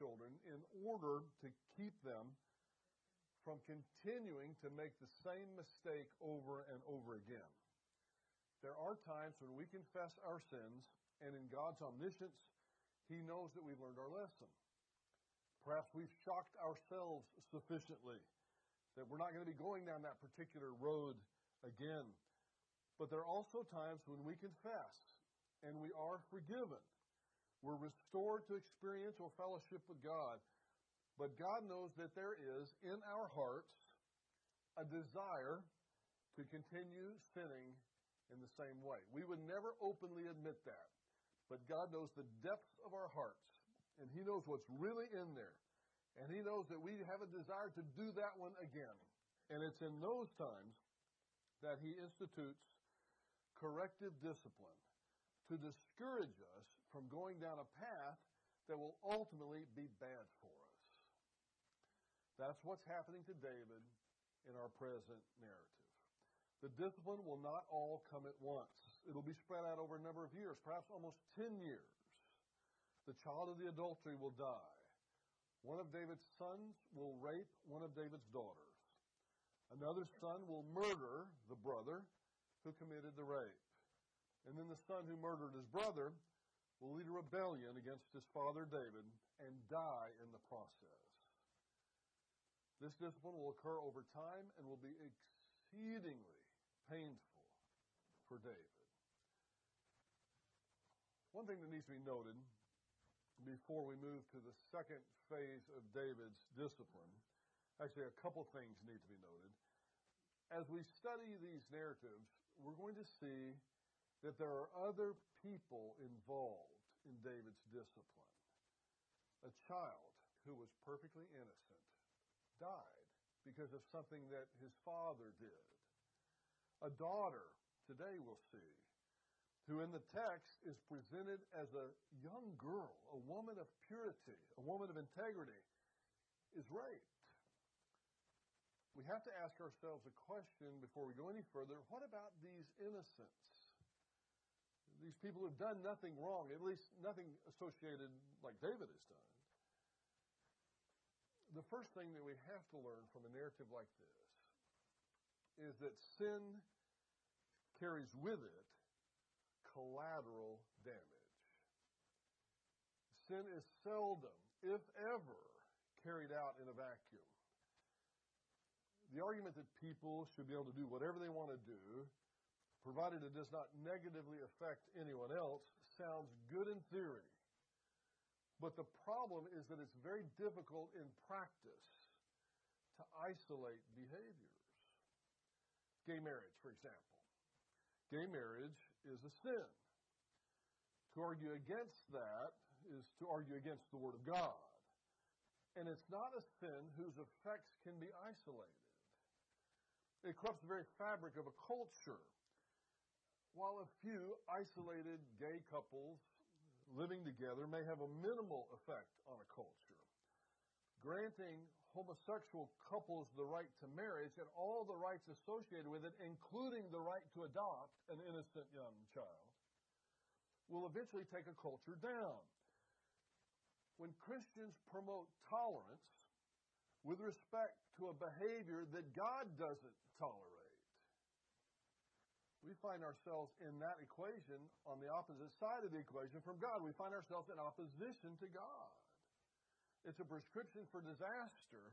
children in order to keep them from continuing to make the same mistake over and over again. There are times when we confess our sins, and in God's omniscience, He knows that we've learned our lesson. Perhaps we've shocked ourselves sufficiently that we're not going to be going down that particular road again. But there are also times when we confess and we are forgiven. We're restored to experiential fellowship with God. But God knows that there is in our hearts a desire to continue sinning in the same way. We would never openly admit that. But God knows the depths of our hearts, and He knows what's really in there. And He knows that we have a desire to do that one again. And it's in those times that He institutes corrective discipline to discourage us from going down a path that will ultimately be bad for us. That's what's happening to David in our present narrative. The discipline will not all come at once. It'll be spread out over a number of years, perhaps almost 10 years. The child of the adultery will die. One of David's sons will rape one of David's daughters. Another son will murder the brother who committed the rape. And then the son who murdered his brother will lead a rebellion against his father David and die in the process. This discipline will occur over time and will be exceedingly painful for David. One thing that needs to be noted before we move to the second phase of David's discipline, actually, a couple things need to be noted. As we study these narratives, we're going to see that there are other people involved in David's discipline. A child who was perfectly innocent died because of something that his father did. A daughter, today we'll see, who in the text is presented as a young girl, a woman of purity, a woman of integrity, is raped. We have to ask ourselves a question before we go any further. What about these innocents? These people who've done nothing wrong, at least nothing associated like David has done. The first thing that we have to learn from a narrative like this is that sin carries with it collateral damage. Sin is seldom, if ever, carried out in a vacuum. The argument that people should be able to do whatever they want to do, provided it does not negatively affect anyone else, sounds good in theory. But the problem is that it's very difficult in practice to isolate behaviors. Gay marriage, for example. Gay marriage is a sin. To argue against that is to argue against the Word of God. And it's not a sin whose effects can be isolated. It corrupts the very fabric of a culture. While a few isolated gay couples living together may have a minimal effect on a culture, granting homosexual couples the right to marriage and all the rights associated with it, including the right to adopt an innocent young child, will eventually take a culture down. When Christians promote tolerance, with respect to a behavior that God doesn't tolerate. We find ourselves in that equation on the opposite side of the equation from God. We find ourselves in opposition to God. It's a prescription for disaster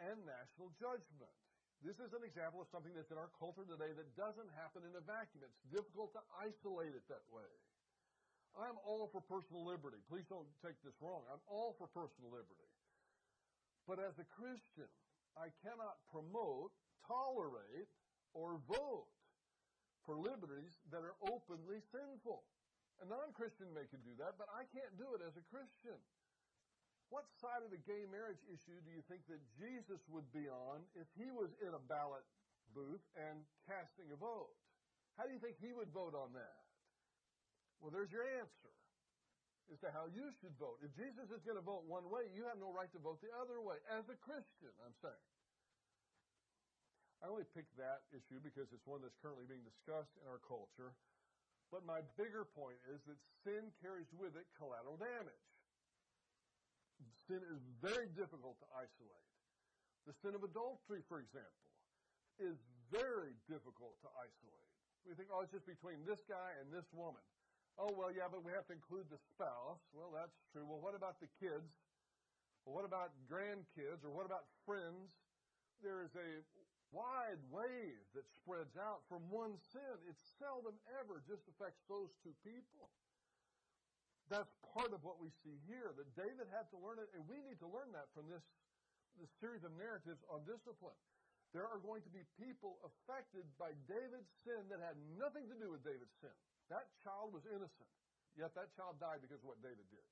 and national judgment. This is an example of something that's in our culture today that doesn't happen in a vacuum. It's difficult to isolate it that way. I'm all for personal liberty. Please don't take this wrong. I'm all for personal liberty. But as a Christian, I cannot promote, tolerate, or vote for liberties that are openly sinful. A non Christian may can do that, but I can't do it as a Christian. What side of the gay marriage issue do you think that Jesus would be on if he was in a ballot booth and casting a vote? How do you think he would vote on that? Well, there's your answer as to how you should vote. If Jesus is going to vote one way, you have no right to vote the other way. As a Christian, I'm saying. I only picked that issue because it's one that's currently being discussed in our culture. But my bigger point is that sin carries with it collateral damage. Sin is very difficult to isolate. The sin of adultery, for example, is very difficult to isolate. We think, oh, it's just between this guy and this woman. Oh, well, yeah, but we have to include the spouse. Well, that's true. Well, what about the kids? Well, what about grandkids? Or what about friends? There is a wide wave that spreads out from one sin. It seldom ever just affects those two people. That's part of what we see here, that David had to learn it, and we need to learn that from this, this series of narratives on discipline. There are going to be people affected by David's sin that had nothing to do with David's sin. That child was innocent, yet that child died because of what David did.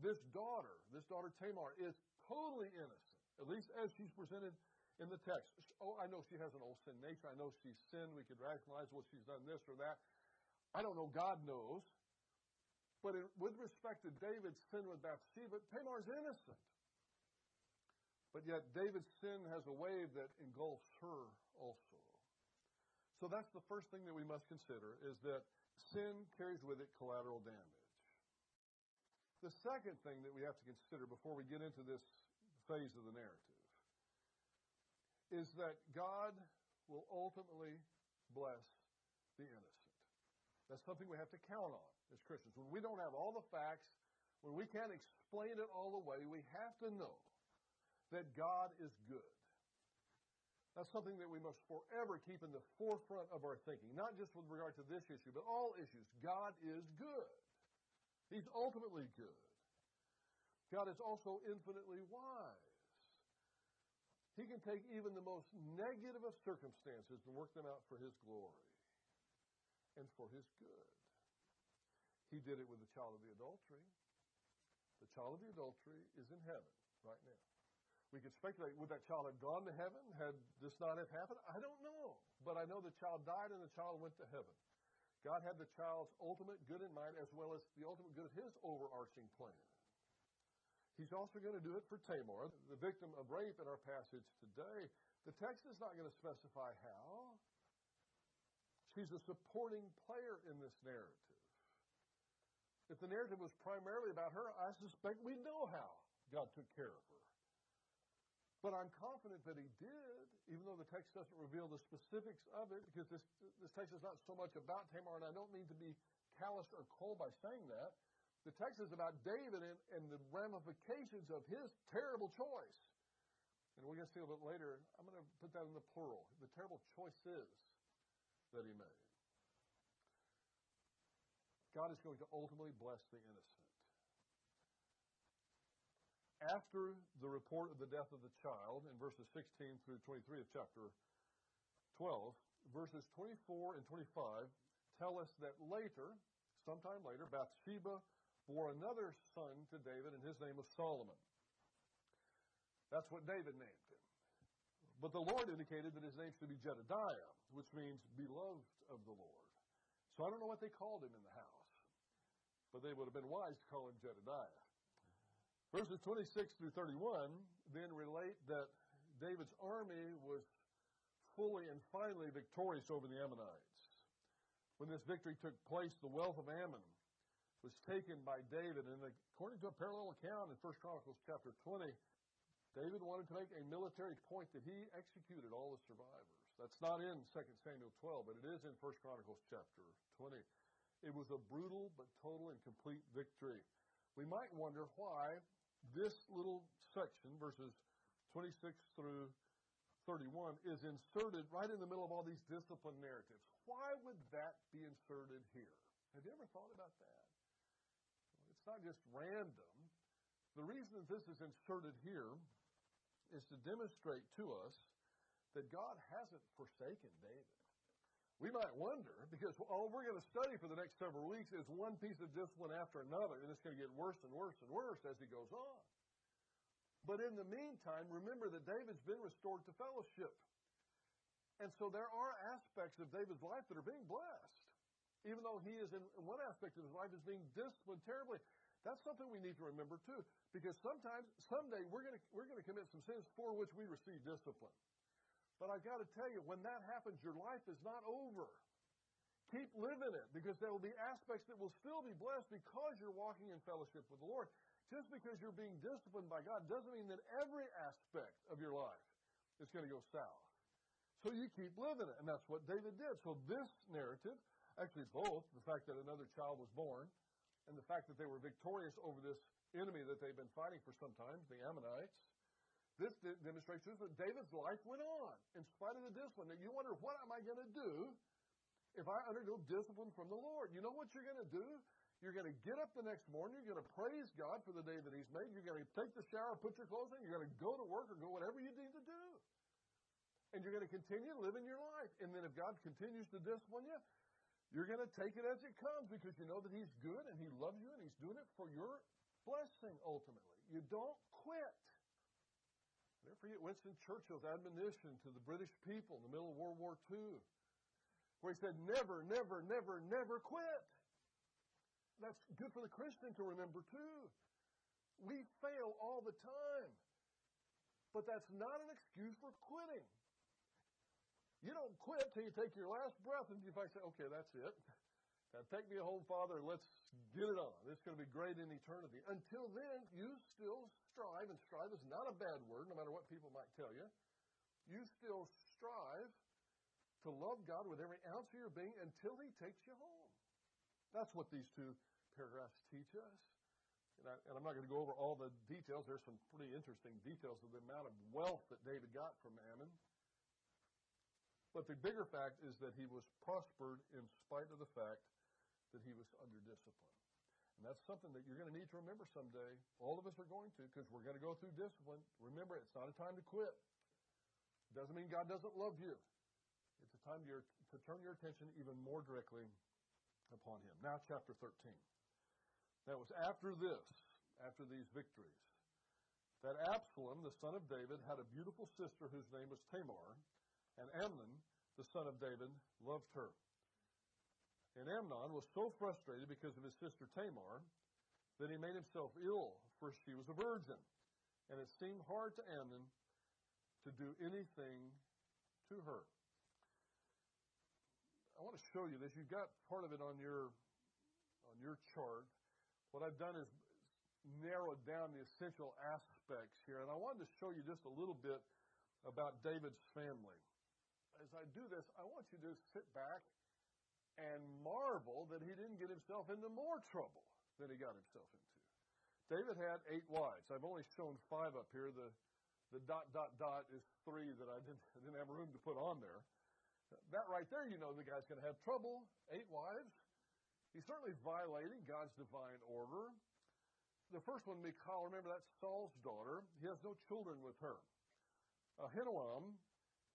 This daughter, this daughter Tamar, is totally innocent, at least as she's presented in the text. Oh, I know she has an old sin nature. I know she's sinned. We could rationalize, well, she's done this or that. I don't know. God knows. But in, with respect to David's sin with Bathsheba, Tamar's innocent. But yet David's sin has a wave that engulfs her also. So that's the first thing that we must consider is that sin carries with it collateral damage. The second thing that we have to consider before we get into this phase of the narrative is that God will ultimately bless the innocent. That's something we have to count on as Christians. When we don't have all the facts, when we can't explain it all away, we have to know that God is good. That's something that we must forever keep in the forefront of our thinking, not just with regard to this issue, but all issues. God is good. He's ultimately good. God is also infinitely wise. He can take even the most negative of circumstances and work them out for His glory and for His good. He did it with the child of the adultery. The child of the adultery is in heaven right now. We could speculate would that child have gone to heaven had this not have happened? I don't know. But I know the child died and the child went to heaven. God had the child's ultimate good in mind as well as the ultimate good of his overarching plan. He's also going to do it for Tamar, the victim of rape in our passage today. The text is not going to specify how. She's a supporting player in this narrative. If the narrative was primarily about her, I suspect we know how God took care of her. But I'm confident that he did, even though the text doesn't reveal the specifics of it, because this, this text is not so much about Tamar, and I don't mean to be callous or cold by saying that. The text is about David and, and the ramifications of his terrible choice. And we're going to see a little bit later, I'm going to put that in the plural. The terrible choices that he made. God is going to ultimately bless the innocent. After the report of the death of the child in verses 16 through 23 of chapter 12, verses 24 and 25 tell us that later, sometime later, Bathsheba bore another son to David, and his name was Solomon. That's what David named him. But the Lord indicated that his name should be Jedediah, which means beloved of the Lord. So I don't know what they called him in the house, but they would have been wise to call him Jedediah. Verses 26 through 31 then relate that David's army was fully and finally victorious over the Ammonites. When this victory took place, the wealth of Ammon was taken by David. And according to a parallel account in 1 Chronicles chapter 20, David wanted to make a military point that he executed all the survivors. That's not in 2 Samuel 12, but it is in 1 Chronicles chapter 20. It was a brutal but total and complete victory. We might wonder why this little section, verses 26 through 31, is inserted right in the middle of all these discipline narratives. Why would that be inserted here? Have you ever thought about that? It's not just random. The reason that this is inserted here is to demonstrate to us that God hasn't forsaken David. We might wonder, because all we're going to study for the next several weeks is one piece of discipline after another, and it's going to get worse and worse and worse as he goes on. But in the meantime, remember that David's been restored to fellowship. And so there are aspects of David's life that are being blessed even though he is in one aspect of his life is being disciplined terribly. That's something we need to remember too, because sometimes, someday, we're going to we're going to commit some sins for which we receive discipline. But I've got to tell you, when that happens, your life is not over. keep living it because there will be aspects that will still be blessed because you're walking in fellowship with the Lord. Just because you're being disciplined by God doesn't mean that every aspect of your life is going to go south. So you keep living it. And that's what David did. So this narrative, actually both, the fact that another child was born and the fact that they were victorious over this enemy that they've been fighting for some time, the Ammonites, this demonstrates that David's life went on in spite of the discipline. Now you wonder, what am I going to do if I undergo discipline from the Lord? You know what you're going to do? You're going to get up the next morning. You're going to praise God for the day that He's made. You're going to take the shower, put your clothes on. You're going to go to work or go whatever you need to do. And you're going to continue living your life. And then if God continues to discipline you, you're going to take it as it comes because you know that He's good and He loves you and He's doing it for your blessing ultimately. You don't quit. Never forget Winston Churchill's admonition to the British people in the middle of World War II, where he said, Never, never, never, never quit that's good for the Christian to remember too. We fail all the time. But that's not an excuse for quitting. You don't quit till you take your last breath and you say, okay, that's it. Now take me home, Father, and let's get it on. It's going to be great in eternity. Until then, you still strive, and strive is not a bad word, no matter what people might tell you. You still strive to love God with every ounce of your being until He takes you home. That's what these two paragraphs teach us. And, I, am not going to go over all the details. There's some pretty interesting details of the amount of wealth that David got from Ammon. But the bigger fact is that he was prospered in spite of the fact that he was under discipline. And that's something that you're going to need to remember someday. All of us are going to because we're going to go through discipline. Remember, it's not a time to quit. It doesn't mean God doesn't love you. It's a time to turn your attention even more directly upon him. Now, chapter 13. That was after this, after these victories, that Absalom, the son of David, had a beautiful sister whose name was Tamar, and Amnon, the son of David, loved her. And Amnon was so frustrated because of his sister Tamar that he made himself ill, for she was a virgin. And it seemed hard to Amnon to do anything to her. I want to show you this. You've got part of it on your on your chart. What I've done is narrowed down the essential aspects here, and I wanted to show you just a little bit about David's family. As I do this, I want you to sit back and marvel that he didn't get himself into more trouble than he got himself into. David had eight wives. I've only shown five up here. The the dot dot dot is three that I didn't I didn't have room to put on there. That right there, you know the guy's going to have trouble. Eight wives. He's certainly violating God's divine order. The first one, Michal, remember that's Saul's daughter. He has no children with her. Ahinoam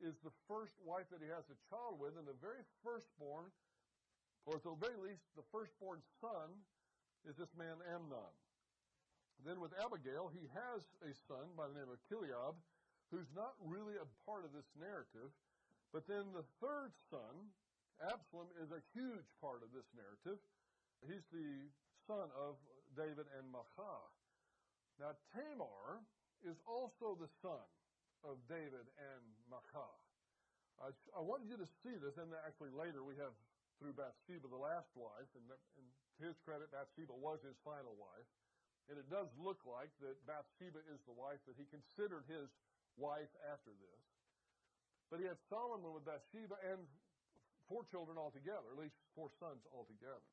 is the first wife that he has a child with, and the very firstborn, or at the very least, the firstborn son, is this man Amnon. Then with Abigail, he has a son by the name of Chileab, who's not really a part of this narrative. But then the third son, Absalom is a huge part of this narrative. He's the son of David and Maachah. Now, Tamar is also the son of David and Maachah. I, I wanted you to see this, and actually later we have through Bathsheba, the last wife, and, and to his credit, Bathsheba was his final wife. And it does look like that Bathsheba is the wife that he considered his wife after this. But he had Solomon with Bathsheba and four children altogether, at least four sons altogether.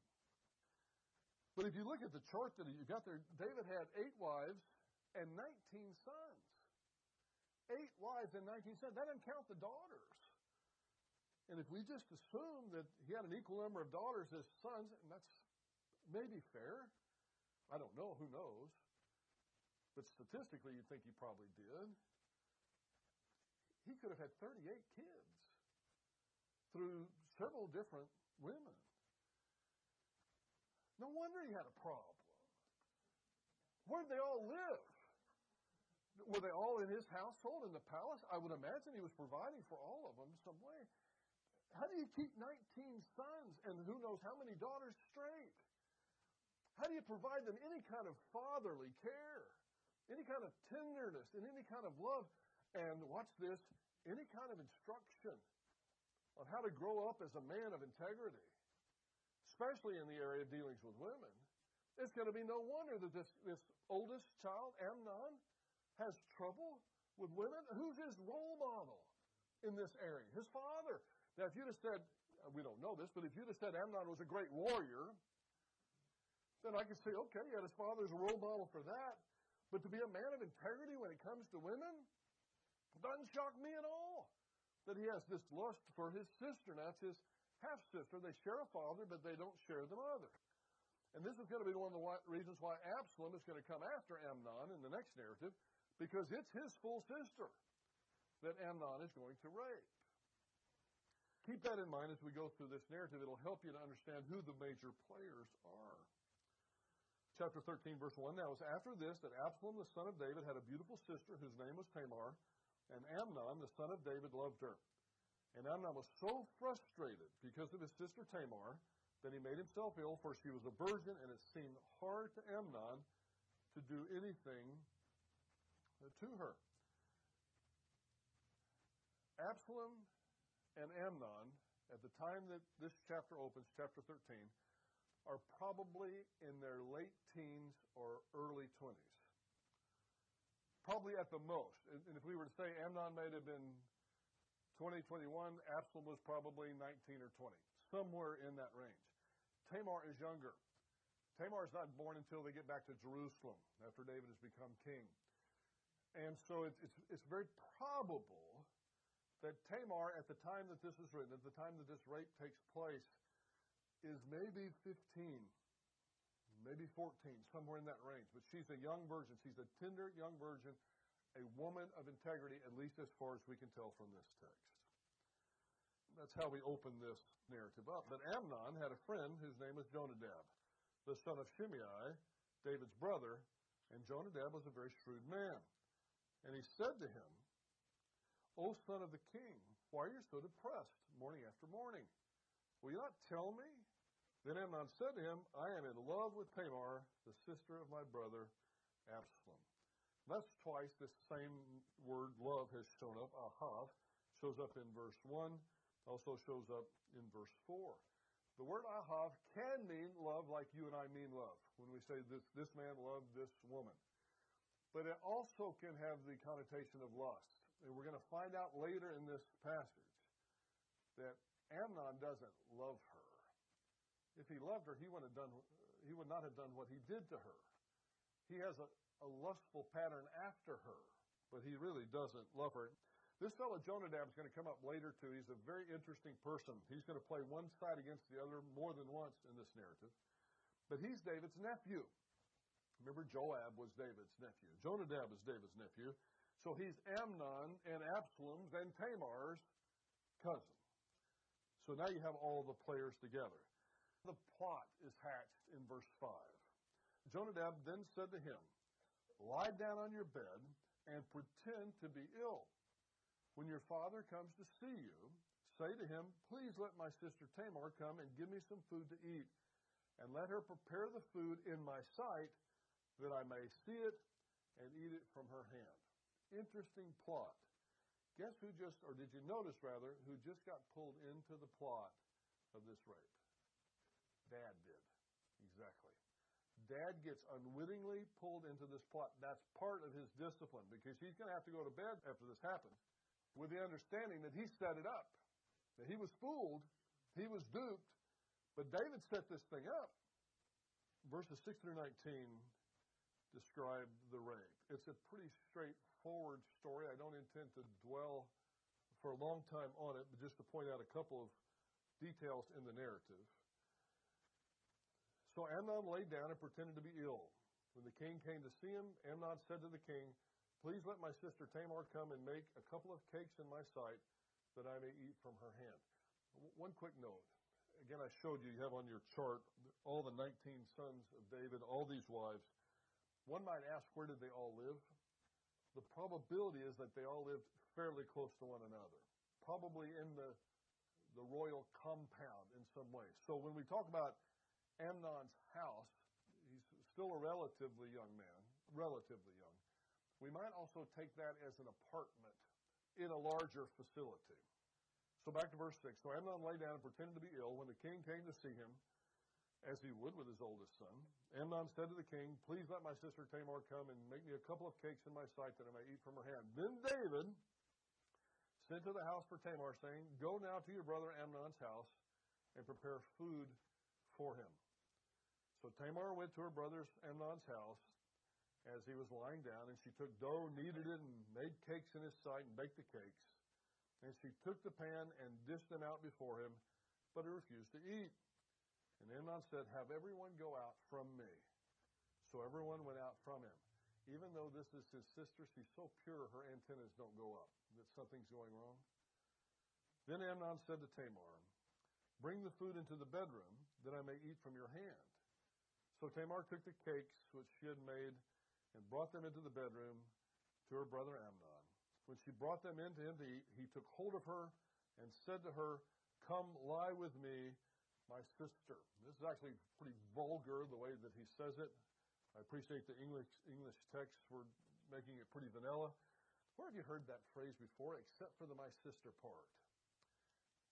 But if you look at the chart that you got there, David had eight wives and 19 sons. Eight wives and 19 sons. That doesn't count the daughters. And if we just assume that he had an equal number of daughters as sons, and that's maybe fair. I don't know. Who knows? But statistically, you'd think he probably did. He could have had 38 kids through several different women. No wonder he had a problem. Where'd they all live? Were they all in his household in the palace? I would imagine he was providing for all of them some way. How do you keep 19 sons and who knows how many daughters straight? How do you provide them any kind of fatherly care, any kind of tenderness, and any kind of love? And watch this any kind of instruction on how to grow up as a man of integrity. especially in the area of dealings with women, it's going to be no wonder that this, this oldest child, Amnon, has trouble with women. Who's his role model in this area? His father. Now, if you'd have said, uh, we don't know this, but if you'd have said Amnon was a great warrior, then I could say, okay, yeah, his father's a role model for that. But to be a man of integrity when it comes to women doesn't shock me at all. That he has this lust for his sister. Now, it's his half sister. They share a father, but they don't share the mother. And this is going to be one of the reasons why Absalom is going to come after Amnon in the next narrative, because it's his full sister that Amnon is going to rape. Keep that in mind as we go through this narrative. It'll help you to understand who the major players are. Chapter 13, verse 1. Now, it was after this that Absalom, the son of David, had a beautiful sister whose name was Tamar, and Amnon, the son of David, loved her. And Amnon was so frustrated because of his sister Tamar that he made himself ill, for she was a virgin, and it seemed hard to Amnon to do anything Uh, to her. Absalom and Amnon, at the time that this chapter opens, chapter 13, are probably in their late teens or early 20s. Probably at the most. And if we were to say Amnon may have been 20, 21, Absalom was probably 19 or 20, somewhere in that range. Tamar is younger. Tamar is not born until they get back to Jerusalem after David has become king. And so it's, it's, it's very probable that Tamar, at the time that this is written, at the time that this rape takes place, is maybe 15, maybe 14, somewhere in that range. But she's a young virgin. She's a tender young virgin, a woman of integrity, at least as far as we can tell from this text. That's how we open this narrative up. But Amnon had a friend whose name was Jonadab, the son of Shimei, David's brother, and Jonadab was a very shrewd man. And he said to him, O son of the king, why are you so depressed morning after morning? Will you not tell me? Then Amnon said to him, I am in love with Tamar, the sister of my brother Absalom. That's twice this same word love has shown up. Ahav shows up in verse 1 also shows up in verse 4. The word ahav can mean love like you and I mean love when we say this, this man loved this woman. But it also can have the connotation of lust. And we're going to find out later in this passage that Amnon doesn't love her. If he loved her, he would, have done, he would not have done what he did to her. He has a, a lustful pattern after her, but he really doesn't love her. This fellow Jonadab is going to come up later too. He's a very interesting person. He's going to play one side against the other more than once in this narrative. But he's David's nephew. Remember, Joab was David's nephew. Jonadab is David's nephew. So he's Amnon and Absalom's and Tamar's cousin. So now you have all the players together. The plot is hatched in verse 5. Jonadab then said to him, Lie down on your bed and pretend to be ill. When your father comes to see you, say to him, Please let my sister Tamar come and give me some food to eat, and let her prepare the food in my sight, that I may see it and eat it from her hand. Interesting plot. Guess who just, or did you notice rather, who just got pulled into the plot of this rape? Dad did. Exactly. Dad gets unwittingly pulled into this plot. That's part of his discipline because he's going to have to go to bed after this happens with the understanding that he set it up, that he was fooled, he was duped, but David set this thing up. Verses 6 through 19 describe the rape. It's a pretty straightforward story. I don't intend to dwell for a long time on it, but just to point out a couple of details in the narrative. So Amnon lay down and pretended to be ill. When the king came to see him, Amnon said to the king, Please let my sister Tamar come and make a couple of cakes in my sight that I may eat from her hand. One quick note. Again, I showed you, you have on your chart all the 19 sons of David, all these wives. One might ask, where did they all live? The probability is that they all lived fairly close to one another, probably in the, the royal compound in some way. So when we talk about Amnon's house, he's still a relatively young man, relatively young. We might also take that as an apartment in a larger facility. So back to verse 6. So Amnon lay down and pretended to be ill. When the king came to see him, as he would with his oldest son. Amnon said to the king, Please let my sister Tamar come and make me a couple of cakes in my sight that I may eat from her hand. Then David sent to the house for Tamar, saying, Go now to your brother Amnon's house and prepare food for him. So Tamar went to her brother Amnon's house as he was lying down, and she took dough, kneaded it, and made cakes in his sight, and baked the cakes. And she took the pan and dished them out before him, but he refused to eat. And Amnon said, Have everyone go out from me. So everyone went out from him. Even though this is his sister, she's so pure her antennas don't go up, that something's going wrong. Then Amnon said to Tamar, Bring the food into the bedroom, that I may eat from your hand. So Tamar took the cakes which she had made and brought them into the bedroom to her brother Amnon. When she brought them in to him to eat, he took hold of her and said to her, Come lie with me my sister. This is actually pretty vulgar the way that he says it. I appreciate the English English text for making it pretty vanilla. Where have you heard that phrase before, except for the my sister part?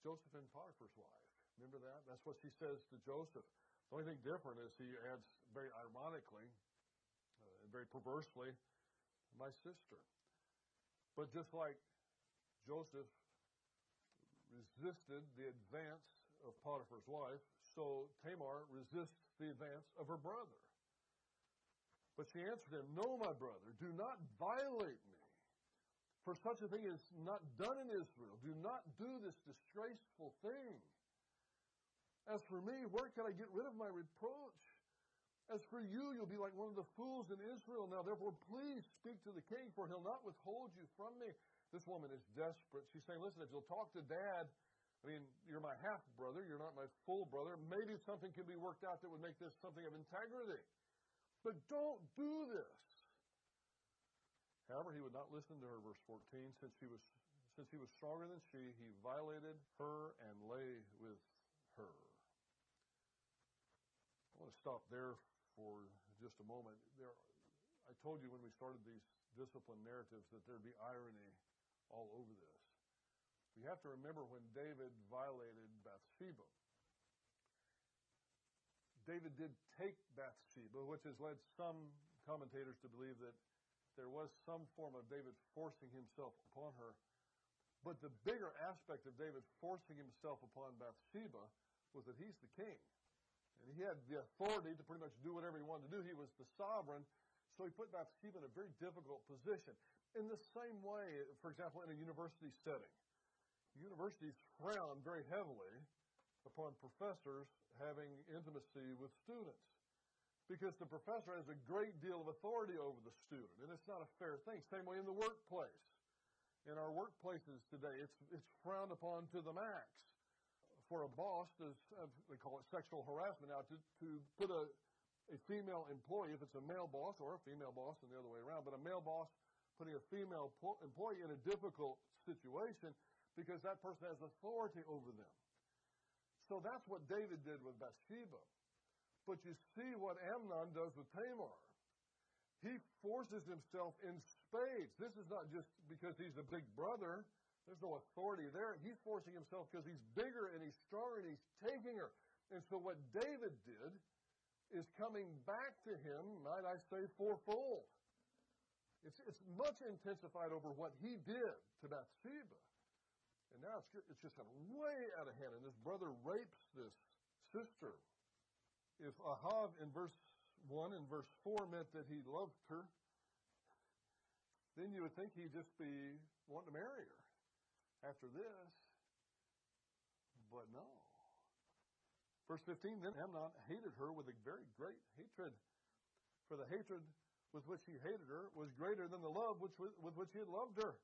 Joseph and Potiphar's wife. Remember that? That's what she says to Joseph. The only thing different is he adds very ironically uh, and very perversely, my sister. But just like Joseph resisted the advance of Potiphar's wife, so Tamar resists the advance of her brother. But she answered him, No, my brother, do not violate me. For such a thing is not done in Israel. Do not do this disgraceful thing. As for me, where can I get rid of my reproach? As for you, you'll be like one of the fools in Israel. Now, therefore, please speak to the king, for he'll not withhold you from me. This woman is desperate. She's saying, Listen, if you'll talk to dad, I mean, you're my half brother, you're not my full brother. Maybe something can be worked out that would make this something of integrity. But don't do this. However, he would not listen to her, verse 14. Since he was, since he was stronger than she, he violated her and lay with her. I want to stop there for just a moment. There, I told you when we started these discipline narratives that there'd be irony all over this. We have to remember when David violated Bathsheba. David did take Bathsheba, which has led some commentators to believe that there was some form of David forcing himself upon her. But the bigger aspect of David forcing himself upon Bathsheba was that he's the king. And he had the authority to pretty much do whatever he wanted to do. He was the sovereign. So he put Bathsheba in a very difficult position. In the same way, for example, in a university setting, universities frown very heavily upon professors having intimacy with students because the professor has a great deal of authority over the student, and it's not a fair thing. Same way in the workplace. In our workplaces today, it's, it's frowned upon to the max for a boss to, uh, they call it sexual harassment now, to, to put a, a female employee, if it's a male boss or a female boss and the other way around, but a male boss putting a female employee in a difficult situation because that person has authority over them. So that's what David did with Bathsheba. But you see what Amnon does with Tamar. He forces himself in spades. This is not just because he's a big brother. There's no authority there. He's forcing himself because he's bigger and he's stronger and he's taking her. And so what David did is coming back to him, might I say, fourfold. It's, it's much intensified over what he did to Bathsheba. And now it's, it's just gone way out of hand. And this brother rapes this sister. If Ahav in verse 1 and verse 4 meant that he loved her, then you would think he'd just be wanting to marry her after this. But no. Verse 15 Then Amnon hated her with a very great hatred. For the hatred with which he hated her was greater than the love which, with which he had loved her.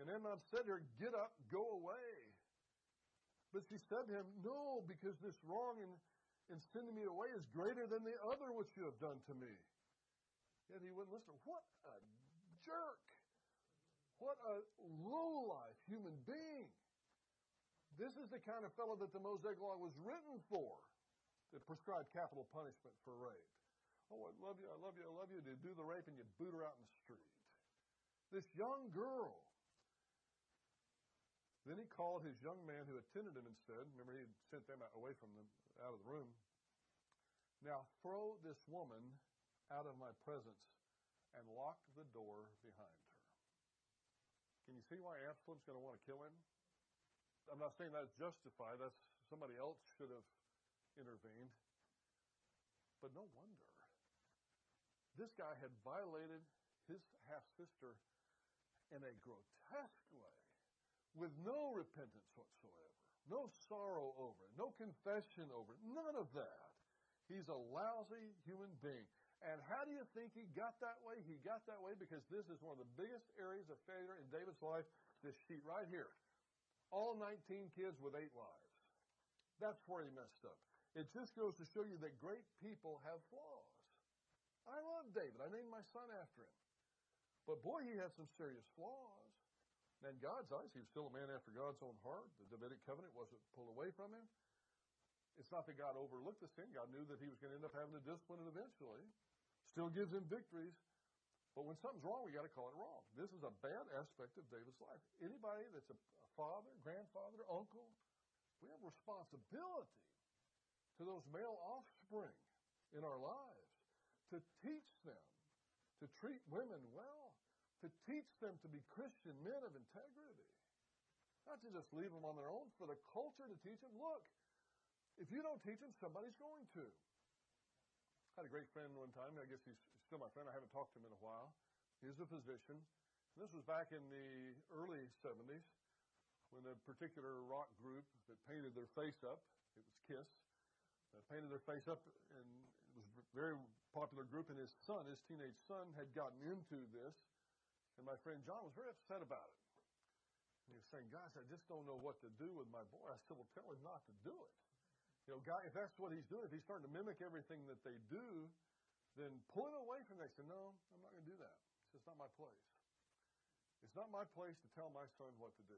And Amnon said to her, Get up, go away. But she said to him, No, because this wrong in, in sending me away is greater than the other which you have done to me. Yet he wouldn't listen. What a jerk! What a low-life human being! This is the kind of fellow that the Mosaic Law was written for, that prescribed capital punishment for rape. Oh, I love you, I love you, I love you. To do the rape and you boot her out in the street. This young girl then he called his young man who attended him and said, remember he had sent them away from them out of the room. Now throw this woman out of my presence and lock the door behind her. Can you see why Absalom's going to want to kill him? I'm not saying that's justified. That's somebody else should have intervened. But no wonder. This guy had violated his half sister in a grotesque way with no repentance whatsoever, no sorrow over it, no confession over it, none of that. He's a lousy human being. And how do you think he got that way? He got that way because this is one of the biggest areas of failure in David's life. This sheet right here. All 19 kids with eight wives. That's where he messed up. It just goes to show you that great people have flaws. I love David. I named my son after him. But boy, he had some serious flaws. In God's eyes, he was still a man after God's own heart. The Davidic covenant wasn't pulled away from him. It's not that God overlooked the sin. God knew that he was going to end up having to discipline it eventually. Still gives him victories. But when something's wrong, we got to call it wrong. This is a bad aspect of David's life. Anybody that's a, a father, grandfather, uncle, we have responsibility to those male offspring in our lives to teach them to treat women well, to teach them to be Christian men of integrity. Not to just leave them on their own, for the culture to teach them, look, if you don't teach them, somebody's going to. I had a great friend one time. I guess he's still my friend. I haven't talked to him in a while. He's a physician. This was back in the early 70s when a particular rock group that painted their face up, it was Kiss, uh, painted their face up, and it was a very popular group, and his son, his teenage son, had gotten into this, and my friend John was very upset about it. And he was saying, Guys, I just don't know what to do with my boy. I said, Well, tell him not to do it. You know, guy, if that's what he's doing, if he's starting to mimic everything that they do, then pull him away from that. Said, No, I'm not going to do that. It's not my place. It's not my place to tell my son what to do.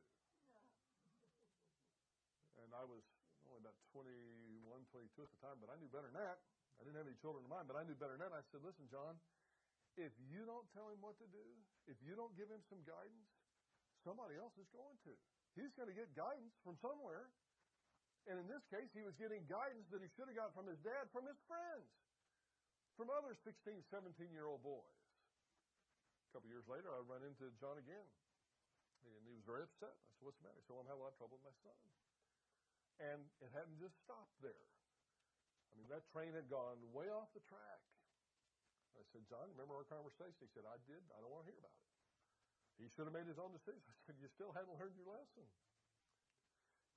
And I was only about 21, 22 at the time, but I knew better than that. I didn't have any children of mine, but I knew better than that. I said, Listen, John, if you don't tell him what to do, if you don't give him some guidance, somebody else is going to. He's going to get guidance from somewhere. And in this case, he was getting guidance that he should have got from his dad, from his friends, from other 16, 17 year old boys. A couple years later, I run into John again. And he was very upset. I said, What's the matter? He said, Well, I'm having a lot of trouble with my son. And it hadn't just stopped there. I mean, that train had gone way off the track. I said, John, remember our conversation? He said, I did. I don't want to hear about it. He should have made his own decision. I said, You still haven't learned your lesson.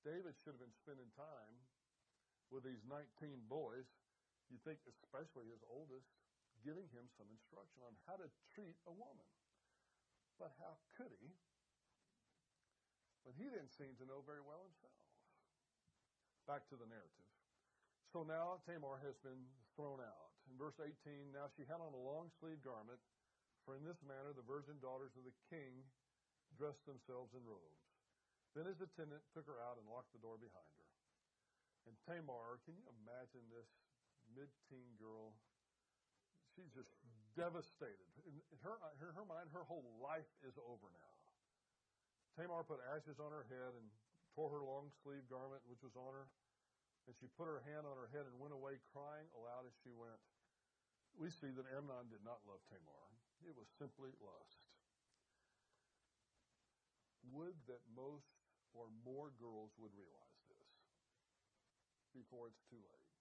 David should have been spending time with these 19 boys, you think especially his oldest, giving him some instruction on how to treat a woman. But how could he when he didn't seem to know very well himself? Back to the narrative. So now Tamar has been thrown out. In verse 18, now she had on a long sleeved garment, for in this manner the virgin daughters of the king dressed themselves in robes. Then his attendant took her out and locked the door behind her. And Tamar, can you imagine this mid teen girl? She's just devastated. In her, in her mind, her whole life is over now. Tamar put ashes on her head and tore her long sleeved garment, which was on her. And she put her hand on her head and went away crying aloud as she went. We see that Amnon did not love Tamar. It was simply lust. Would that most or more girls would realize this before it's too late.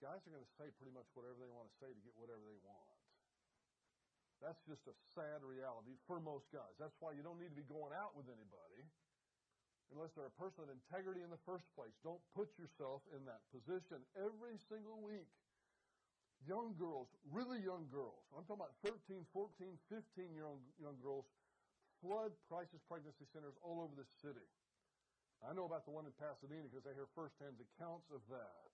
Guys are going to say pretty much whatever they want to say to get whatever they want. That's just a sad reality for most guys. That's why you don't need to be going out with anybody unless they're a person of integrity in the first place. Don't put yourself in that position every single week. Young girls, really young girls, I'm talking about 13, 14, 15 year old young girls flood crisis pregnancy centers all over the city. I know about the one in Pasadena because I hear firsthand accounts of that.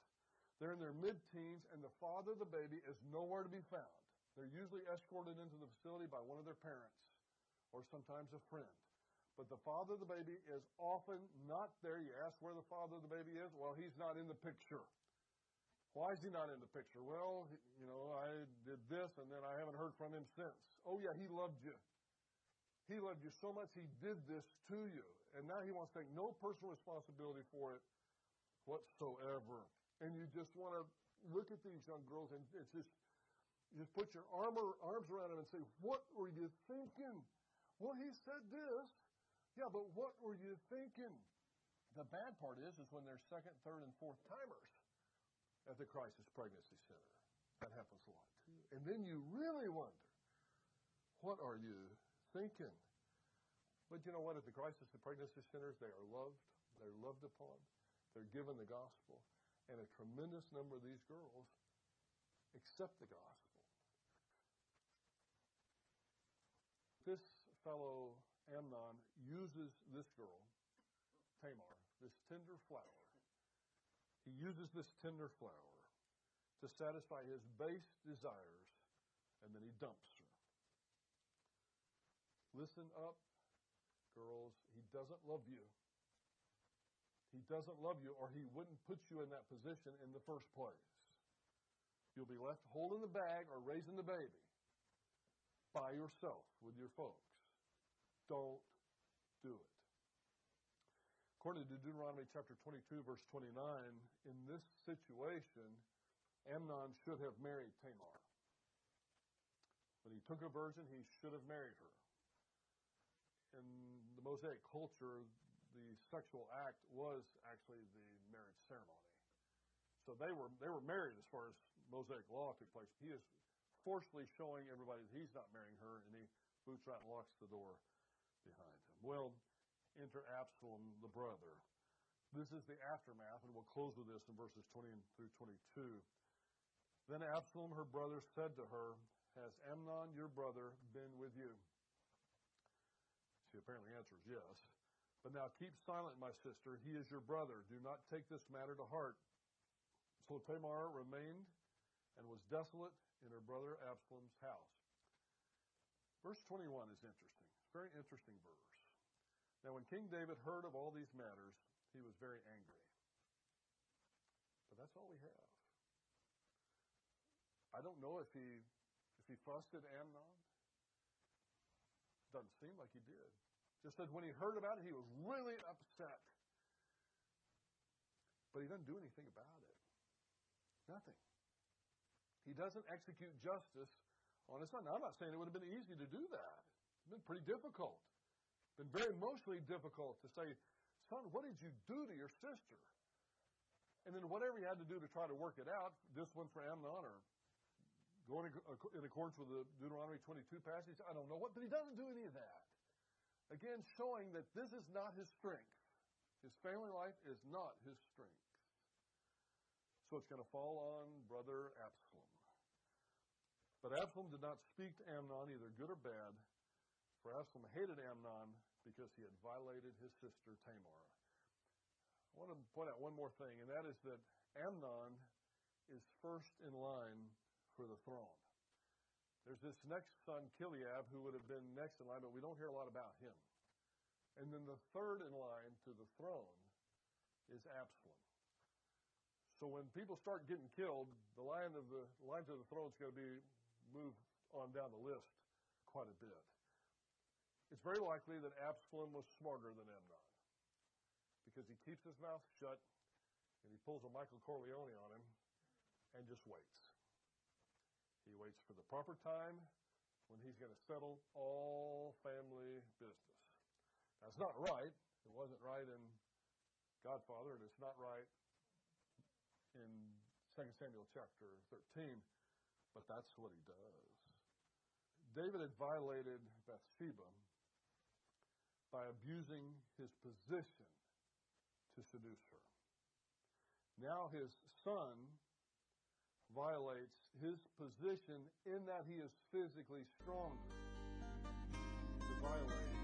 They're in their mid teens, and the father of the baby is nowhere to be found. They're usually escorted into the facility by one of their parents or sometimes a friend. But the father of the baby is often not there. You ask where the father of the baby is. Well, he's not in the picture. Why is he not in the picture? Well, you know, I did this and then I haven't heard from him since. Oh, yeah, he loved you. He loved you so much, He did this to you. And now He wants to take no personal responsibility for it whatsoever. And you just want to look at these young girls and it's just, you just put your armor, arms around them and say, What were you thinking? Well, he said this. Yeah, but what were you thinking? The bad part is, is when they're second, third, and fourth timers at the crisis pregnancy center. That happens a lot too. And then you really wonder, what are you thinking? But you know what? At the crisis pregnancy centers, they are loved. They're loved upon. They're given the gospel. And a tremendous number of these girls accept the gospel. This fellow Amnon uses this girl, Tamar, this tender flower. He uses this tender flower to satisfy his base desires, and then he dumps her. Listen up, girls. He doesn't love you. He doesn't love you, or he wouldn't put you in that position in the first place. You'll be left holding the bag or raising the baby by yourself with your folks. Don't do it. According to Deuteronomy chapter 22, verse 29, in this situation, Amnon should have married Tamar. When he took a virgin, he should have married her. In the Mosaic culture, the sexual act was actually the marriage ceremony. So they were they were married as far as Mosaic law took place. He is forcefully showing everybody that he's not marrying her, and he boots out and locks the door behind him. Well, enter Absalom, the brother. This is the aftermath, and we'll close with this in verses 20 through 22. Then Absalom, her brother, said to her, Has Amnon, your brother, been with you? She apparently answers yes. But now keep silent, my sister. He is your brother. Do not take this matter to heart. So Tamar remained and was desolate in her brother Absalom's house. Verse 21 is interesting. It's a very interesting verse. Now, when King David heard of all these matters, he was very angry. But that's all we have. I don't know if he if he fussed at Amnon. Doesn't seem like he did. Just said when he heard about it, he was really upset. But he doesn't do anything about it. Nothing. He doesn't execute justice on his son. Now, I'm not saying it would have been easy to do that. It's been pretty difficult. Been very emotionally difficult to say, son, what did you do to your sister? And then whatever he had to do to try to work it out, this one for Amnon or going in accordance with the Deuteronomy 22 passage. I don't know what, but he doesn't do any of that. Again, showing that this is not his strength. His family life is not his strength. So it's going to fall on brother Absalom. But Absalom did not speak to Amnon, either good or bad, for Absalom hated Amnon because he had violated his sister Tamar. I want to point out one more thing, and that is that Amnon is first in line for the throne. There's this next son, Chileab, who would have been next in line, but we don't hear a lot about him. And then the third in line to the throne is Absalom. So when people start getting killed, the line of the line to the throne is going to be moved on down the list quite a bit. It's very likely that Absalom was smarter than Amnon because he keeps his mouth shut and he pulls a Michael Corleone on him and just waits. He waits for the proper time when he's going to settle all family business. That's not right. It wasn't right in Godfather, and it's not right in 2 Samuel chapter 13, but that's what he does. David had violated Bathsheba by abusing his position to seduce her. Now his son violates his position in that he is physically stronger to violate